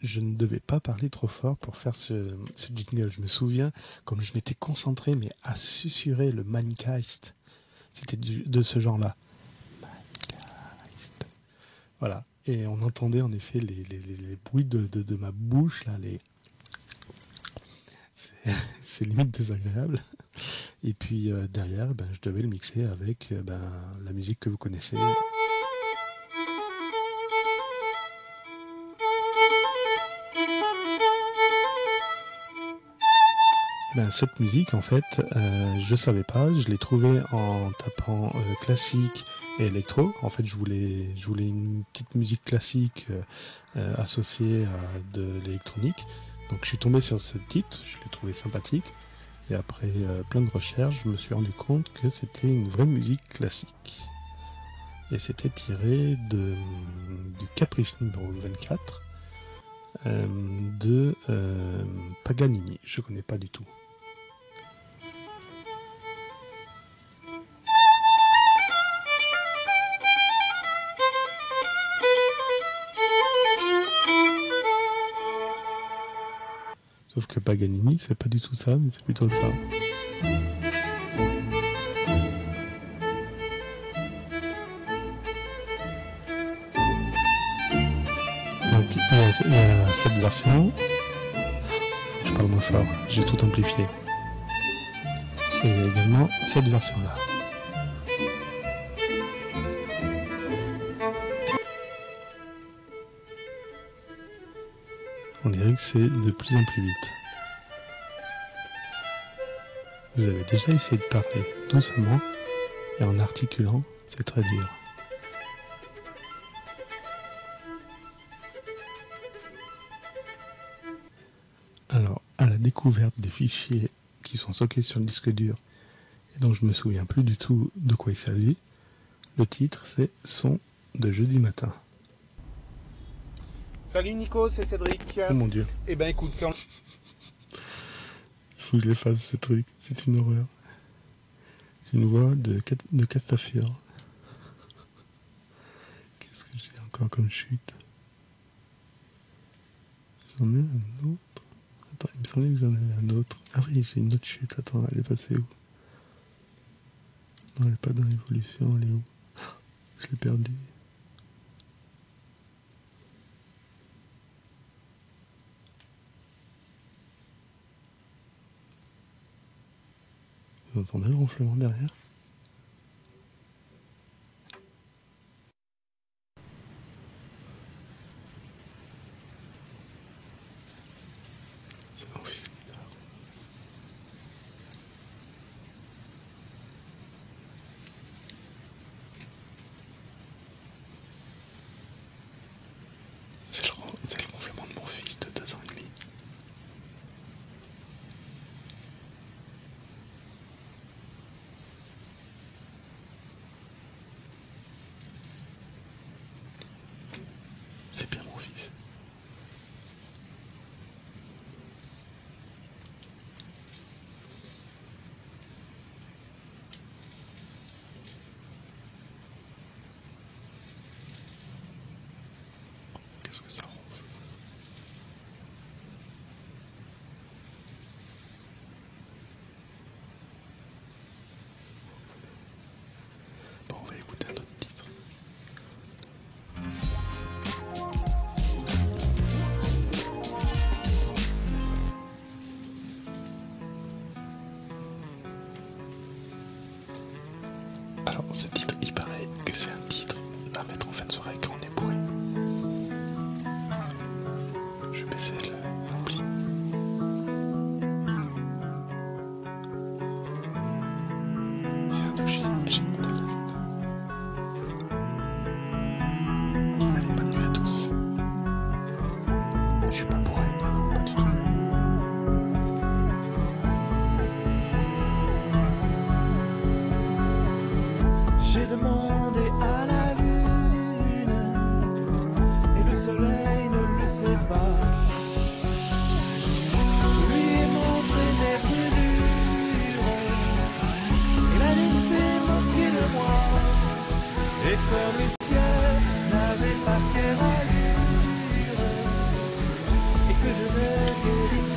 je, ne devais pas parler trop fort pour faire ce, ce jingle. Je me souviens, comme je m'étais concentré, mais à susurrer le Mangeist. C'était de ce genre-là. Voilà. Et on entendait en effet les, bruits de, ma bouche, là, les. C'est c'est limite désagréable. Et puis euh, derrière, ben, je devais le mixer avec euh, ben, la musique que vous connaissez. Ben, cette musique, en fait, euh, je savais pas. Je l'ai trouvée en tapant euh, classique et électro. En fait, je voulais, je voulais une petite musique classique euh, euh, associée à de l'électronique. Donc, je suis tombé sur ce titre. Je l'ai trouvé sympathique. Et après euh, plein de recherches, je me suis rendu compte que c'était une vraie musique classique. Et c'était tiré de, du Caprice numéro 24 euh, de Paganini. Je connais pas du tout. Que Paganini, c'est pas du tout ça, mais c'est plutôt ça. Donc y a cette version. Je parle moins fort, j'ai tout amplifié. Et également cette version-là. On dirait que c'est de plus en plus vite. Vous avez déjà essayé de parler doucement et en articulant, c'est très dur. Alors, à la découverte des fichiers qui sont stockés sur le disque dur et dont je me souviens plus du tout de quoi il s'agit, le titre c'est Son de jeudi matin. Salut Nico, c'est Cédric. Oh mon dieu, Eh ben écoute, quand... faut que je l'efface ce truc, c'est une horreur. J'ai une voix de, de Castafiore. Qu'est-ce que j'ai encore comme chute? J'en ai un autre. Attends, il me semblait que j'en avais un autre. Ah oui, j'ai une autre chute. Attends, elle est passée où? Non, elle est pas dans l'évolution, elle est où? Ah, Je l'ai perdue. Vous entendez le ronflement derrière? Mettre en fin de soirée quand on est bourré. Je vais baisser l'ampli. C'est un douche, j'ai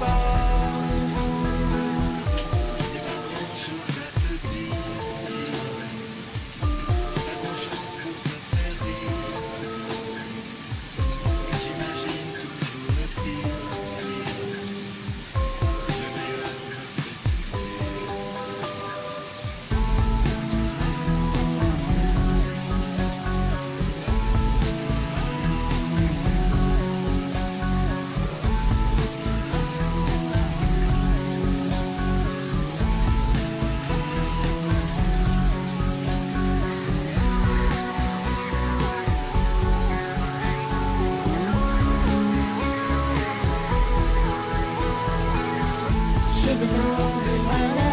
pas. J'ai